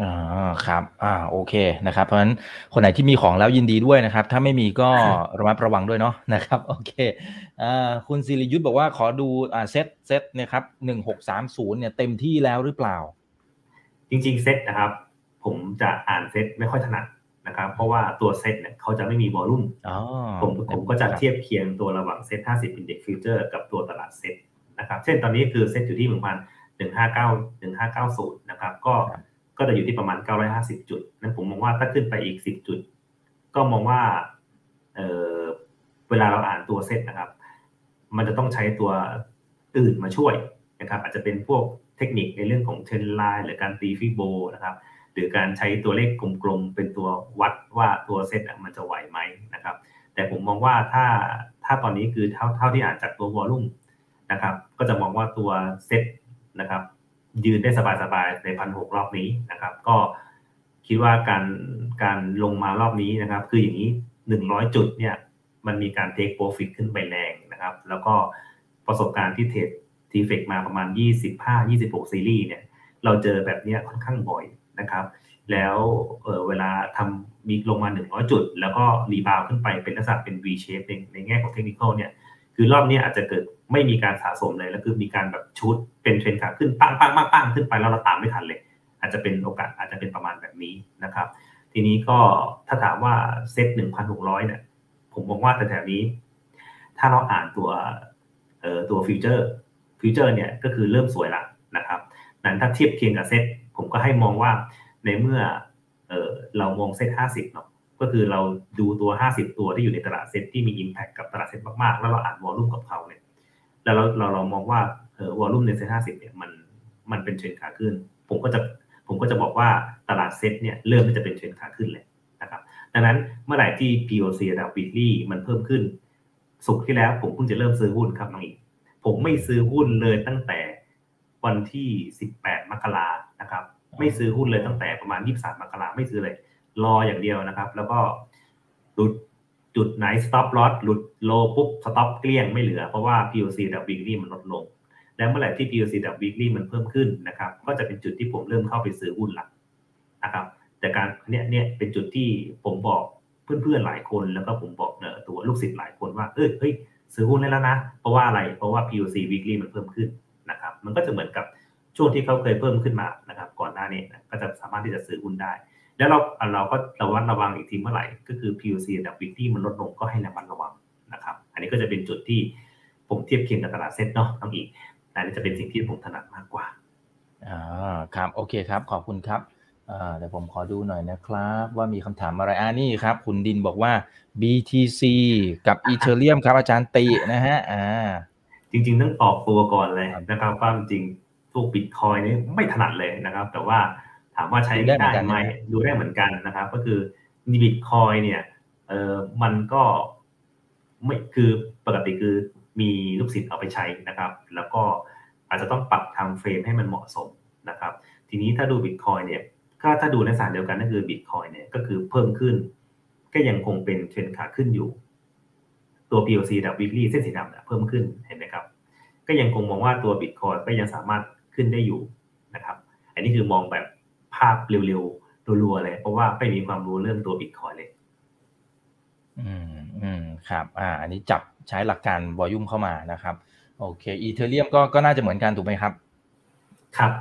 อ่าครับอ่าโอเคนะครับ เพราะฉะนั้นคนไหนที่มีของแล้วยินดีด้วยนะครับ ถ้าไม่มีก็ระมัดระวังด้วยเนาะนะครับโอเคอ่าคุณศิริยุทธ์บอกว่าขอดูอ่าเซตเซตเนี่ยครับหนึ่งหกสามศูนย์เนี่ยเต็มที่แล้วหรือเปล่า จริง ๆ เซตนะครับ ผมจะอ่านเซตไม่ค่อยถนัด นะครับ เพราะว่าตัวเซตเนี่ยเขาจะไม่มีวอลลุ่มอ๋อผมผมก็จะเทียบเคียงตัวระหว่างเซต50 Index Future กับตัวตลาดเซตนะครับ เช่นตอนนี้คือเซตอยู่ที่ประมาณ159 1590นะครับ ก็ก็จะอยู่ที่ประมาณ 950 จุด นั้นผมมองว่าถ้าขึ้นไปอีก 10 จุด ก็มองว่าเออเวลาเราอ่านตัวเซตนะครับ มันจะต้องใช้ตัวอื่นมาช่วยนะครับ อาจจะเป็นพวกเทคนิคในเรื่องของ trend line หรือการตี Fibo นะครับ หรือการใช้ตัวเลขกลมๆเป็นตัววัดว่าตัวเซตมันจะไหวไหมนะครับ แต่ผมมองว่าถ้าถ้าตอนนี้คือเท่าเท่าที่อ่านจากตัว volumeนะครับ ก็จะมองว่าตัวเซตนะครับ ยืนได้สบายๆในพันหกรอบนี้นะครับ ก็คิดว่าการการลงมารอบนี้นะครับ คืออย่างนี้หนึ่งร้อยจุดเนี่ยมันมีการ take profit ขึ้นไปแรงนะครับ แล้วก็ประสบการณ์ที่ trade TFEX มาประมาณ 25-26 ซีรีส์เนี่ย เราเจอแบบนี้ค่อนข้างบ่อย นะครับแล้วเเวลาทำมีลงมา 100 จุด แล้วก็ rebound ขึ้นไปเป็นลักษณะเป็น V shape ในในแง่ของเทคนิคเนี่ยคือรอบนี้อาจจะเกิดไม่มีการสะสมเลยแล้วคือมีการแบบชุดเป็นเทรนขาขึ้นปังปังปังปังขึ้นไปแล้วเราตามไม่ทันเลย อาจจะเป็นโอกาสอาจจะเป็นประมาณแบบนี้นะครับ ทีนี้ก็ถ้าถามว่าเซ็ต1,600เนี่ยผมมองว่าแถวนี้ ถ้าเราอ่านตัวเอ่อตัวฟิวเจอร์ฟิวเจอร์เนี่ยก็คือเริ่มสวยละนะครับนั้นถ้าเทียบเคียงกับเซ็ต ผมก็ให้มองว่าในเมื่อเออเรามองเซ็ตห้าสิบเนาะก็คือเราดูตัวห้าสิบตัวที่อยู่ในตลาดเซ็ตที่มี Impact กับตลาดเซ็ตมากๆ แล้วเราอ่าน volume กับเขาเนี่ยแล้วเราเราเรามองว่าเออ volume ในเซ็ตห้าสิบเนี่ยมันมันเป็นเทรนขาขึ้น ผมก็จะผมก็จะบอกว่าตลาดเซ็ตเนี่ยเริ่มที่จะเป็นเทรนขาขึ้นเลยนะครับดังนั้นเมื่อไหร่ที่ POC ระดับ weekly มันเพิ่มขึ้น ศุกร์ที่แล้วผมเพิ่งจะเริ่มซื้อหุ้นครับน้องอีก ผมไม่ซื้อหุ้นเลยตั้งแต่วันที่ 18 มกรา นะครับไม่ซื้อหุ้นเลยตั้งแต่ประมาณ 23 มกราไม่ซื้อเลย รออย่างเดียวนะครับ แล้วก็หลุดจุดไหน stop loss หลุดโลปุ๊บ stop เกลี้ยงไม่เหลือ เพราะว่า POC ดับ weekly มันลดลง แล้วเมื่อไหร่ที่ POC ดับ weekly มันเพิ่มขึ้นนะครับ ก็จะเป็นจุดที่ผมเริ่มเข้าไปซื้อหุ้นละนะครับ แต่การเนี่ยเนี่ยเป็นจุดที่ผมบอกเพื่อนๆหลายคนแล้วก็ผมบอกเนอตัวลูกศิษย์หลายคนว่าเอ้ยเฮ้ยซื้อหุ้นได้แล้วนะ เพราะว่าอะไร เพราะว่า POC weekly มันเพิ่มขึ้นนะครับ มันก็จะเหมือนกับ ช่วงที่เขาเคยเพิ่มขึ้นมานะครับ ก่อนหน้านี้นะก็จะสามารถที่จะซื้อหุ้นได้ แล้วเราเราก็ระวัดระวังอีกทีเมื่อไหร่ ก็คือ POC ระดับ weekly มันลดลงก็ให้ระมัดระวังนะครับ อันนี้ก็จะเป็นจุดที่ผมเทียบเคียงกับตลาดเซ็ตเนาะน้องอีกอันนี้จะเป็นสิ่งที่ผมถนัดมากกว่าอ่าครับโอเคครับ ขอบคุณครับอ่าเดี๋ยวผมขอดูหน่อยนะครับ ว่ามีคำถามอะไรอ่านี่ครับ คุณดินบอกว่า BTC กับ Ethereum ครับอาจารย์ตินะฮะอ่าจริง ๆ ต้องออกตัวก่อนเลยนะครับว่าจริง พวกบิตคอยนี่ไม่ถนัดเลยนะครับ แต่ว่าถามว่าใช้ได้ไหมดูได้เหมือนกันนะครับ ก็คือบิตคอยเนี่ยเออมันก็ไม่คือปกติคือมีลูกศิษย์เอาไปใช้นะครับ แล้วก็อาจจะต้องปรับทำเฟรมให้มันเหมาะสมนะครับ ทีนี้ถ้าดูบิตคอยเนี่ยถ้าถ้าดูในสารเดียวกันก็คือบิตคอยเนี่ยก็คือเพิ่มขึ้น ก็ยังคงเป็นเทรนขาขึ้นอยู่ ตัว POC ระดับ weekly เส้นสีดำเนี่ยเพิ่มขึ้นเห็นไหมครับ ก็ยังคงมองว่าตัวบิตคอยก็ยังสามารถ ขึ้นได้อยู่นะครับ อันนี้คือมองแบบภาพเร็วๆรัวๆเลยเพราะว่าไม่มีความรู้เรื่องตัวบิตคอยเลย อืมอืมครับ อ่า อันนี้จับใช้หลักการ volume เข้ามานะครับ โอเค Ethereum ก็ก็น่าจะเหมือนกันถูกไหมครับ ครับ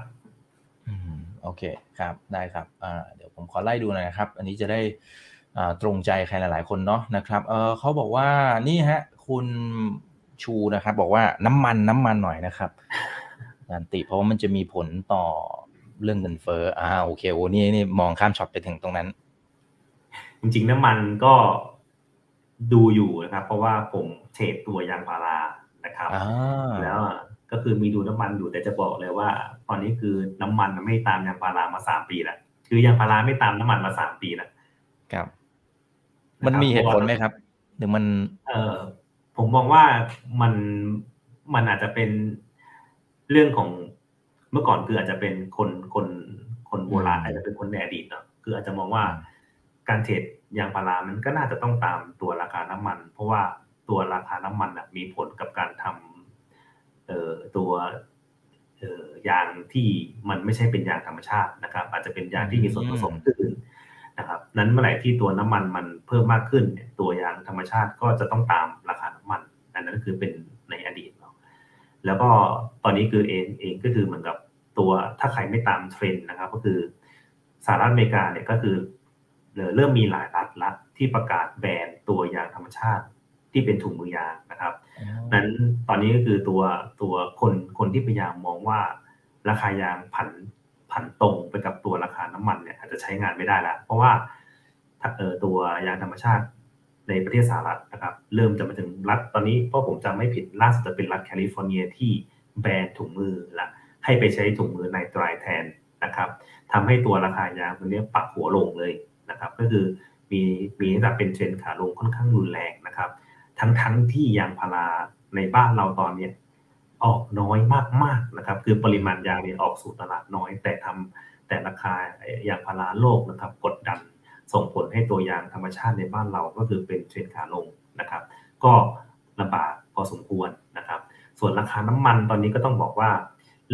อืมโอเคครับได้ครับอ่าเดี๋ยวผมขอไล่ดูหน่อยนะครับ อันนี้จะได้อ่าตรงใจใครหลาย ๆ คนเนาะนะครับเออเขาบอกว่านี่ฮะ คุณชูนะครับ บอกว่าน้ำมันน้ำมันหน่อยนะครับ นันติ เพราะว่ามันจะมีผลต่อเรื่องเงินเฟ้ออ่าโอเคโอ้นี่นี่มองข้ามช็อตไปถึงตรงนั้น จริงๆน้ำมันก็ดูอยู่นะครับ เพราะว่าผมเทรดตัวยางพารานะครับอ่าแล้วก็คือมีดูน้ำมันอยู่แต่จะบอกเลยว่า ตอนนี้คือน้ำมันไม่ตามยางพารามาสามปีแล้วคือยางพาราไม่ตามน้ำมันมาสามปีแล้วครับ มันมีเหตุผลไหมครับ หรือมัน เออผมมองว่ามันมันอาจจะเป็น เรื่องของเมื่อก่อนคืออาจจะเป็นคนคนคนโบราณอาจจะเป็นคนในอดีตเนาะคืออาจจะมองว่าการเทรดยางพารามันก็น่าจะต้องตามตัวราคาน้ำมัน เพราะว่าตัวราคาน้ำมันน่ะมีผลกับการทำเอ่อตัวเอ่อยางที่มันไม่ใช่เป็นยางธรรมชาตินะครับ อาจจะเป็นยางที่มีส่วนผสมอื่นนะครับ นั้นเมื่อไหร่ที่ตัวน้ำมันมันเพิ่มมากขึ้นเนี่ยตัวยางธรรมชาติก็จะต้องตามราคาน้ำมัน อันนั้นคือเป็นในอดีตเนาะ แล้วก็ตอนนี้คือเองเองก็คือเหมือนกับตัวถ้าใครไม่ตามเทรนด์นะครับ ก็คือสหรัฐอเมริกาเนี่ยก็คือเริ่มมีหลายรัฐละที่ประกาศแบนตัวยางธรรมชาติที่เป็นถุงมือยางนะครับนั้นตอนนี้ก็คือตัวตัวคนคนที่พยายามมองว่า ราคายางผันผันตรงไปกับตัวราคาน้ำมันเนี่ยอาจจะใช้งานไม่ได้แล้วเพราะว่าถ้าเออตัวยางธรรมชาติ ในประเทศสหรัฐนะครับ เริ่มจะมาถึงรัฐตอนนี้เพราะผมจำไม่ผิดล่าสุดจะเป็นรัฐแคลิฟอร์เนียที่แบนถุงมือละให้ไปใช้ถุงมือไนตรายแทนนะครับทำให้ตัวราคายางตัวนี้ปักหัวลงเลยนะครับ ก็คือมีมีระดับเป็นเทรนขาลงค่อนข้างรุนแรงนะครับ ทั้งทั้งที่ยางพาราในบ้านเราตอนเนี้ออกน้อยมากๆนะครับ คือปริมาณยางเนี่ยออกสู่ตลาดน้อย แต่ทำแต่ราคายางพาราโลกนะครับ กดดัน ส่งผลให้ตัวยางธรรมชาติในบ้านเราก็คือเป็นเทรนขาลงนะครับ ก็ลำบากพอสมควรนะครับ ส่วนราคาน้ำมันตอนนี้ก็ต้องบอกว่า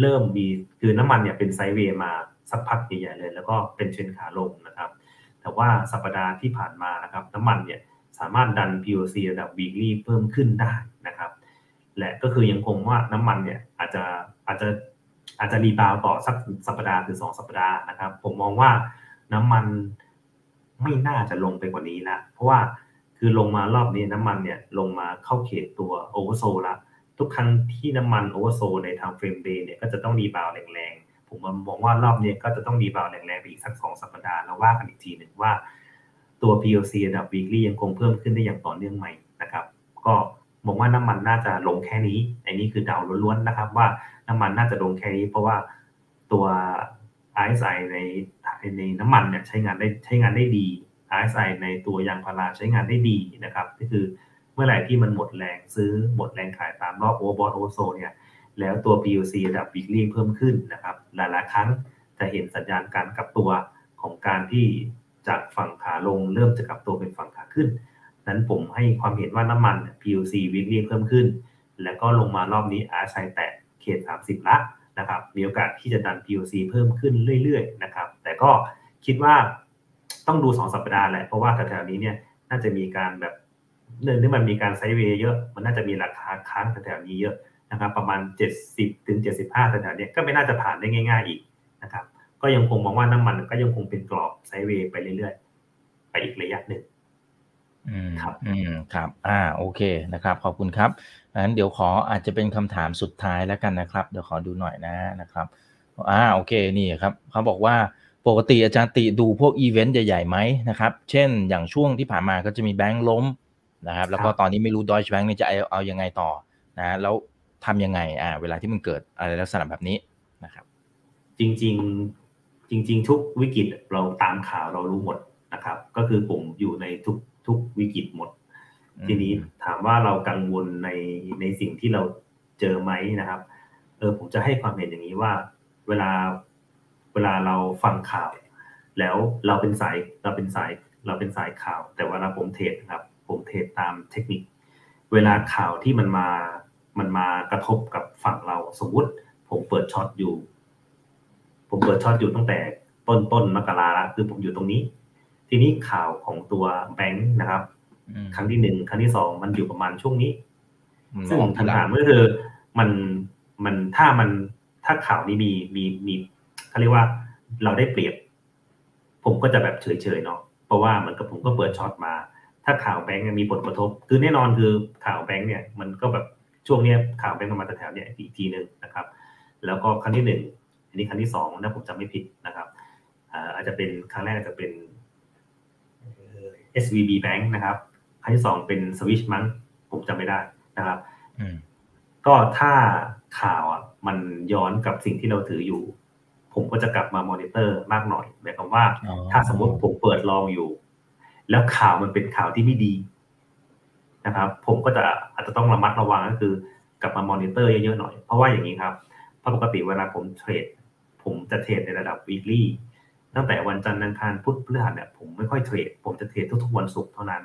เริ่มมีคือน้ำมันเนี่ยเป็นไซด์เวย์มาสักพักใหญ่ๆเลย แล้วก็เป็นเทรนขาลงนะครับ แต่ว่าสัปดาห์ที่ผ่านมานะครับ น้ำมันเนี่ยสามารถดัน POC ระดับ weekly เพิ่มขึ้นได้นะครับ และก็คือยังคงว่าน้ำมันเนี่ยอาจจะอาจจะอาจจะรีบาวต่อสักสัปดาห์หรือสองสัปดาห์นะครับ ผมมองว่าน้ำมัน ไม่น่าจะลงไปกว่านี้ละเพราะว่าคือลงมารอบนี้น้ำมันเนี่ยลงมาเข้าเขตตัว oversold ละทุกครั้งที่น้ำมัน oversold ใน timeframe day เนี่ยก็จะต้อง rebound แรงๆ ผมมองว่ารอบนี้ก็จะต้อง rebound แรงๆไปอีกสักสองสัปดาห์แล้วว่ากันอีกทีหนึ่งว่า ตัว POC ระดับ weekly ยังคงเพิ่มขึ้นได้อย่างต่อเนื่องไหมนะครับ ก็มองว่าน้ำมันน่าจะลงแค่นี้อันนี้คือเดาล้วนๆนะครับ ว่าน้ำมันน่าจะลงแค่นี้ เพราะว่าตัว RSI ในในน้ำมันเนี่ยใช้งานได้ใช้งานได้ดี RSI ในตัวยางพาราใช้งานได้ดีนะครับก็คือเมื่อไหร่ที่มันหมดแรงซื้อหมดแรงขายตามรอบ overbought oversold เนี่ยแล้วตัว POC ระดับ weekly เพิ่มขึ้นนะครับ หลายๆ ครั้งจะเห็นสัญญาณการกลับตัวของการที่จากฝั่งขาลงเริ่มจะกลับตัวเป็นฝั่งขาขึ้น นั้นผมให้ความเห็นว่าน้ำมัน POC weekly เพิ่มขึ้น แล้วก็ลงมารอบนี้ RSI แตะเขต 30 ละ นะครับมีโอกาสที่จะดัน POC เพิ่มขึ้นเรื่อยๆนะครับแต่ก็คิดว่าต้องดู 2 สัปดาห์แหละเพราะว่าแถวๆนี้เนี่ยน่าจะมีการแบบเนื่องที่มันมีการไซด์เวย์เยอะ มันน่าจะมีราคาค้างแถวๆนี้เยอะนะครับประมาณ 70ถึง75แถวๆนี้ก็ไม่น่าจะผ่านได้ง่าย ๆอีกนะครับก็ยังคงมองว่าน้ำมันก็ยังคงเป็นกรอบไซด์เวย์ไปเรื่อยๆ ไปอีกระยะหนึ่ง อืมครับอืมครับ อ่า โอเคนะครับ ขอบคุณครับงั้นเดี๋ยวขออาจจะเป็นคำถามสุดท้ายแล้วกันนะครับ เดี๋ยวขอดูหน่อยนะนะครับ อ่า โอเค นี่ครับ เขาบอกว่าปกติอาจารย์ติดูพวกอีเวนต์ใหญ่ๆไหมนะครับ เช่น อย่างช่วงที่ผ่านมาก็จะมีแบงค์ล้มนะครับ แล้วก็ตอนนี้ไม่รู้ดอยช์แบงค์นี่จะเอาเอายังไงต่อนะ แล้วทำยังไง อ่า เวลาที่มันเกิดอะไรลักษณะแบบนี้นะครับ จริง ๆ จริง ๆ ทุกวิกฤตเราตามข่าวเรารู้หมดนะครับ ก็คือผมอยู่ในทุก ทุกวิกฤตหมดอืมทีนี้ถามว่าเรากังวลในในสิ่งที่เราเจอไหมนะครับ เออผมจะให้ความเห็นอย่างนี้ว่า เวลาเวลาเราฟังข่าว แล้วเราเป็นสายเราเป็นสายเราเป็นสายข่าว แต่เวลาผมเทรดนะครับ ผมเทรดตามเทคนิค เวลาข่าวที่มันมามันมากระทบกับฝั่งเราสมมุติผมเปิดช็อตอยู่ ผมเปิด short อยู่ตั้งแต่ต้นต้นมกราละคือผมอยู่ตรงนี้ ทีนี้ข่าวของตัวแบงค์นะครับอืมครั้งที่หนึ่งครั้งที่สองมันอยู่ประมาณช่วงนี้ ซึ่งคำถามก็คือมันมันถ้ามันถ้าข่าวนี้มีมีมีเขาเรียกว่าเราได้เปรียบ ผมก็จะแบบเฉยๆเนาะเพราะว่าเหมือนกับผมก็เปิด short มา ถ้าข่าวแบงก์มีผลกระทบ คือแน่นอนคือข่าวแบงก์เนี่ย มันก็แบบช่วงเนี้ยข่าวแบงก์มาแถวเนี่ยอีกทีหนึ่งนะครับ แล้วก็ครั้งที่หนึ่งอันนี้ครั้งที่สองถ้าผมจำไม่ผิดนะครับอาจจะเป็นครั้งแรกอาจจะเป็น SVB Bank นะครับครั้งที่สองเป็น Swiss มั้งผมจำไม่ได้นะครับก็ถ้าข่าวอะมันย้อนกับสิ่งที่เราถืออยู่ ผมก็จะกลับมามอนิเตอร์มากหน่อยหมายความว่า ถ้าสมมติผมเปิดลองอยู่ แล้วข่าวมันเป็นข่าวที่ไม่ดีนะครับ ผมก็จะอาจจะต้องระมัดระวังก็คือกลับมามอนิเตอร์เยอะๆหน่อย เพราะว่าอย่างนี้ครับเพราะปกติเวลาผมเทรด ผมจะเทรดในระดับ weekly ตั้งแต่วันจันทร์อังคารพุธพฤหัสเนี่ยผมไม่ค่อยเทรดผมจะเทรดทุกๆวันศุกร์เท่านั้น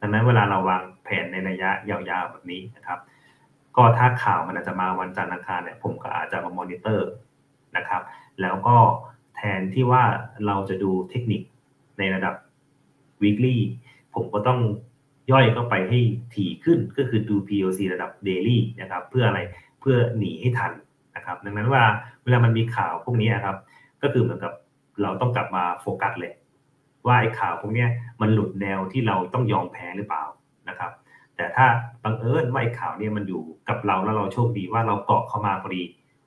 ดังนั้นเวลาเราวางแผนในระยะยาวๆแบบนี้นะครับ ก็ถ้าข่าวมันอาจจะมาวันจันทร์อังคารเนี่ยผมก็อาจจะมามอนิเตอร์นะครับ แล้วก็แทนที่ว่าเราจะดูเทคนิคในระดับ weekly ผมก็ต้องย่อยเข้าไปให้ถี่ขึ้นก็คือดู POC ระดับ daily นะครับ เพื่ออะไรเพื่อหนีให้ทันนะครับ ดังนั้นว่าเวลามันมีข่าวพวกนี้ครับ ก็คือเหมือนกับ เราต้องกลับมาโฟกัสเลย ว่าไอ้ข่าวพวกนี้มันหลุดแนวที่เราต้องยอมแพ้หรือเปล่านะครับ แต่ถ้าบังเอิญว่าไอ้ข่าวนี้มันอยู่กับเราแล้วเราโชคดีว่าเราเกาะเข้ามาพอดี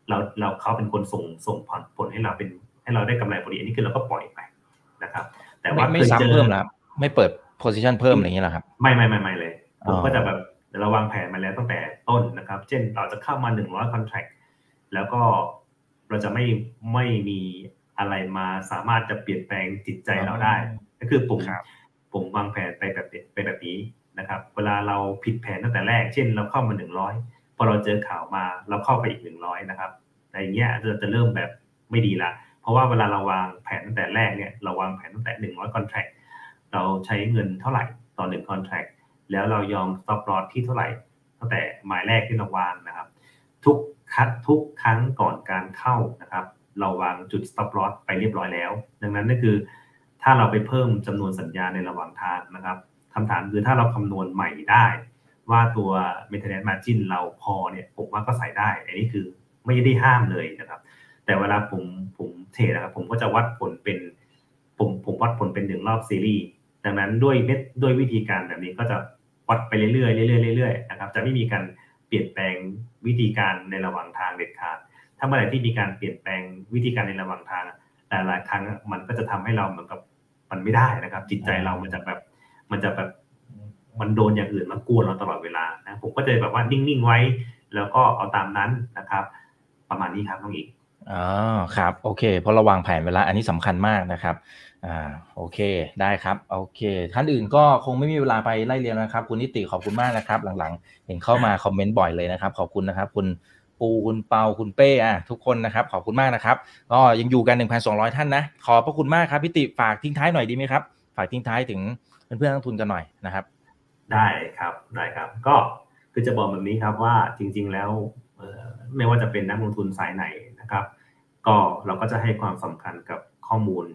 เราเราเขาเป็นคนส่งส่งผลผลให้เราเป็นให้เราได้กำไรพอดีอันนี้คือเราก็ปล่อยไปนะครับ แต่ว่าไม่ซ้ำเพิ่มแล้วไม่เปิด position เพิ่มอะไรอย่างนี้หรอครับ ไม่ไม่ไม่ไม่เลยผมก็จะแบบเราวางแผนมาแล้วตั้งแต่ต้นนะครับ เช่นเราจะเข้ามาหนึ่งร้อย contract แล้วก็เราจะไม่ไม่มี อะไรมาสามารถจะเปลี่ยนแปลงจิตใจเราได้ ก็คือผมผมวางแผนไปแบบไปแบบนี้นะครับ เวลาเราผิดแผนตั้งแต่แรก เช่น เราเข้ามาหนึ่งร้อยพอเราเจอข่าวมาเราเข้าไปอีกหนึ่งร้อยนะครับแต่อย่างเงี้ยจะจะเริ่มแบบไม่ดีละเพราะว่าเวลาเราวางแผนตั้งแต่แรกเนี่ยเราวางแผนตั้งแต่หนึ่งร้อยคอนแทคเราใช้เงินเท่าไหร่ต่อหนึ่งคอนแทคแล้วเรายอม stop loss ที่เท่าไหร่ ตั้งแต่หมายแรกที่เราวางนะครับ ทุกคัดทุกครั้งก่อนการเข้านะครับ เราวางจุด stop loss ไปเรียบร้อยแล้ว ดังนั้นก็คือ ถ้าเราไปเพิ่มจำนวนสัญญาในระหว่างทางนะครับคำถามคือถ้าเราคำนวณใหม่ได้ ว่าตัว maintenance margin เราพอเนี่ยผมว่าก็ใส่ได้ อันนี้คือไม่ได้ห้ามเลยนะครับ แต่เวลาผมผมเทรดนะครับผมก็จะวัดผลเป็นผมผมวัดผลเป็นหนึ่งรอบซีรีส์ดังนั้นด้วยเม็ดด้วยวิธีการแบบนี้ก็จะวัดไปเรื่อยๆเรื่อยๆเรื่อยๆนะครับจะไม่มีการเปลี่ยนแปลงวิธีการในระหว่างทางเด็ดขาด ถ้าเมื่อไหร่ที่มีการเปลี่ยนแปลงวิธีการในระหว่างทางแต่หลายครั้งมันก็จะทำให้เราเหมือนกับมันไม่ได้นะครับ จิตใจเรามันจะแบบมันจะแบบมันโดนอย่างอื่นมากวนเราตลอดเวลานะผมก็จะแบบว่านิ่งๆไว้ แล้วก็เอาตามนั้นนะครับ ประมาณนี้ครับน้องอีกอ๋อครับ โอเคเพราะระวางแผนเวลาอันนี้สำคัญมากนะครับอ่าโอเคได้ครับโอเค ท่านอื่นก็คงไม่มีเวลาไปไล่เรียนนะครับ คุณนิติขอบคุณมากนะครับ หลังๆ เห็นเข้ามาคอมเมนต์บ่อยเลยนะครับ ขอบคุณนะครับ คุณ ปูคุณเปาคุณเป้อะทุกคนนะครับ ขอบคุณมากนะครับก็ยังอยู่กัน 1,200 ท่านนะ ขอบพระคุณมากครับพี่ติฝากทิ้งท้ายหน่อยดีไหมครับ ฝากทิ้งท้ายถึงเพื่อนๆนักทุนกันหน่อยนะครับ ได้ครับได้ครับ ก็คือจะบอกแบบนี้ครับว่าจริง ๆ แล้วไม่ว่าจะเป็นนักลงทุนสายไหนนะครับ ก็เราก็จะให้ความสำคัญกับข้อมูล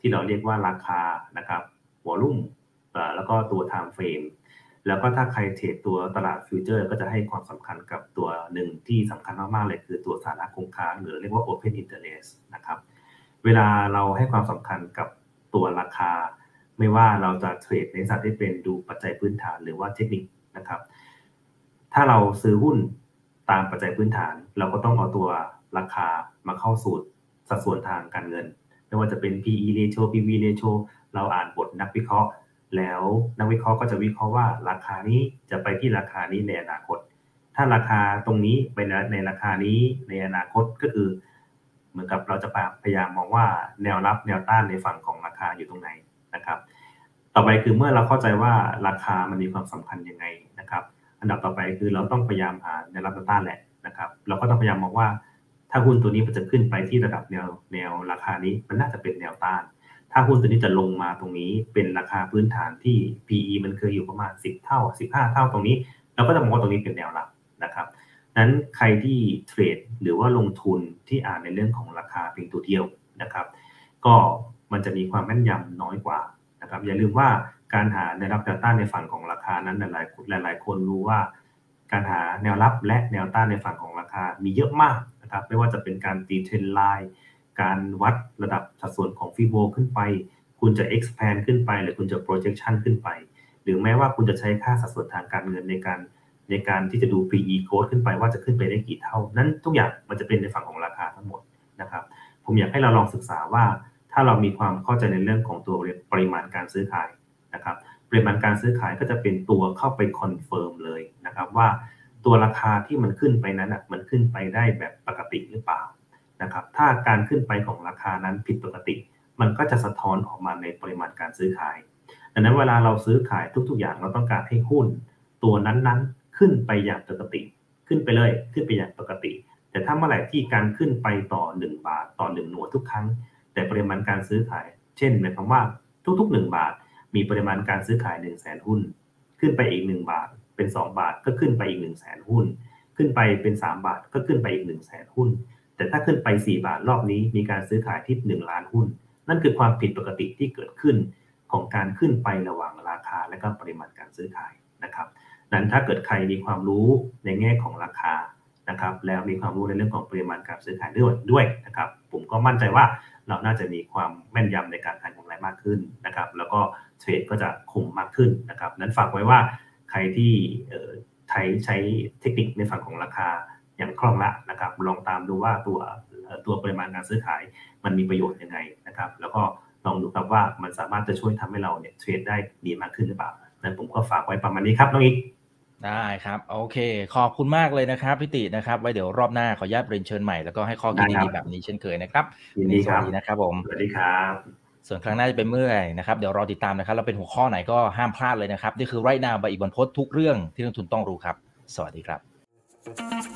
ที่เราเรียกว่าราคานะครับหัวลุ่มแล้วก็ตัว time frame แล้วก็ถ้าใครเทรดตัวตลาดฟิวเจอร์ก็จะให้ความสำคัญกับตัวหนึ่งที่สำคัญมากๆเลยคือตัวสาระคงค้างหรือเรียกว่า Open Interest นะครับ เวลาเราให้ความสำคัญกับตัวราคา ไม่ว่าเราจะเทรดในสัตว์ที่เป็นดูปัจจัยพื้นฐานหรือว่าเทคนิคนะครับ ถ้าเราซื้อหุ้นตามปัจจัยพื้นฐาน เราก็ต้องเอาตัวราคามาเข้าสูตรสัดส่วนทางการเงิน ไม่ว่าจะเป็น PE ratio PV ratio เราอ่านบทนักวิเคราะห์ แล้วนักวิเคราะห์ก็จะวิเคราะห์ว่าราคานี้จะไปที่ราคานี้ในอนาคต ถ้าราคาตรงนี้ไปในราคานี้ในอนาคตก็คือ เหมือนกับเราจะพยายามมองว่าแนวรับแนวต้านในฝั่งของราคาอยู่ตรงไหนนะครับ ต่อไปคือเมื่อเราเข้าใจว่าราคามันมีความสำคัญยังไงนะครับ อันดับต่อไปคือเราต้องพยายามหาแนวรับแนวต้านแหละนะครับ เราก็ต้องพยายามมองว่า ถ้าหุ้นตัวนี้มันจะขึ้นไปที่ระดับแนวแนวราคานี้มันน่าจะเป็นแนวต้าน ถ้าหุ้นตัวนี้จะลงมาตรงนี้เป็นราคาพื้นฐานที่ PE มันเคยอยู่ประมาณ 10 เท่า 15 เท่าตรงนี้ เราก็จะมองว่าตรงนี้เป็นแนวรับนะครับนั้นใครที่เทรดหรือว่าลงทุนที่อ่านในเรื่องของราคาเพียงตัวเดียวนะครับ ก็มันจะมีความแม่นยำน้อยกว่านะครับ อย่าลืมว่าการหาในวรับแนวต้านในฝั่งของราคานั้นหลายหลายหลายคนรู้ว่า การหาแนวรับและแนวต้านในฝั่งของราคามีเยอะมากนะครับ ไม่ว่าจะเป็นการตีเทรนไลน์ การวัดระดับสัดส่วนของ Fibo ขึ้นไป คุณจะ expand ขึ้นไป หรือคุณจะ projection ขึ้นไป หรือแม้ว่าคุณจะใช้ค่าสัดส่วนทางการเงินในการในการที่จะดู PE code ขึ้นไปว่าจะขึ้นไปได้กี่เท่า นั้นทุกอย่างมันจะเป็นในฝั่งของราคาทั้งหมดนะครับ ผมอยากให้เราลองศึกษาว่า ถ้าเรามีความเข้าใจในเรื่องของตัวปริมาณการซื้อขายนะครับ ปริมาณการซื้อขายก็จะเป็นตัวเข้าไป confirm เลยนะครับว่าตัวราคาที่มันขึ้นไปนั้นอะมันขึ้นไปได้แบบปกติหรือเปล่า นะครับ ถ้าการขึ้นไปของราคานั้นผิดปกติ มันก็จะสะท้อนออกมาในปริมาณการซื้อขาย ดังนั้นเวลาเราซื้อขายทุก ๆ อย่างเราต้องการให้หุ้น ตัวนั้นๆ ขึ้นไปอย่างปกติ ขึ้นไปเลย ขึ้นไปอย่างปกติ แต่ถ้าเมื่อไหร่ที่การขึ้นไปต่อ 1 บาทต่อ 1 หน่วยทุกครั้ง แต่ปริมาณการซื้อขาย เช่นหมายความว่าทุก ๆ 1 บาท มีปริมาณการซื้อขาย 1 0 0 0 0แสนหุ้น ขึ้นไปอีก 1 บาท เป็น 2 บาทก็ขึ้นไปอีก 1 0 0 0 0แสนหุ้น ขึ้นไปเป็น 3 บาทก็ขึ้นไปอีก 1 0 0 0 0แสนหุ้น แต่ถ้าขึ้นไป 4 บาทรอบนี้มีการซื้อขายที่ 1 ล้านหุ้น นั่นคือความผิดปกติที่เกิดขึ้นของการขึ้นไประหว่างราคาและก็ปริมาณการซื้อขายนะครับนั้นถ้าเกิดใครมีความรู้ในแง่ของราคานะครับ แล้วมีความรู้ในเรื่องของปริมาณการซื้อขายด้วยด้วยนะครับ ผมก็มั่นใจว่าเราน่าจะมีความแม่นยำในการทำกำไรมากขึ้นนะครับ แล้วก็เทรดก็จะคมมากขึ้นนะครับ นั้นฝากไว้ว่าใครที่ใช้ใช้เทคนิคในฝั่งของราคา อย่างคล่องละนะครับลองตามดูว่าตัวตัวปริมาณการซื้อขายมันมีประโยชน์ยังไงนะครับ แล้วก็ลองดูครับว่ามันสามารถจะช่วยทำให้เราเนี่ยเทรดได้ดีมากขึ้นหรือเปล่านั้นผมก็ฝากไว้ประมาณนี้ครับน้องอีกได้ครับโอเค ขอบคุณมากเลยนะครับพิตินะครับไว้เดี๋ยวรอบหน้าขออนุญาตเรียนเชิญใหม่แล้วก็ให้ข้อคิดดีๆแบบนี้เช่นเคยนะครับยินดีครับสวัสดีนะครับผมสวัสดีครับส่วนครั้งหน้าจะเป็นเมื่อไหร่นะครับเดี๋ยวรอติดตามนะครับแล้วเป็นหัวข้อไหนก็ห้ามพลาดเลยนะครับนี่คือไรนาบอีกบนพศทุกเรื่องที่นักทุนต้องรู้ครับ สวัสดีครับ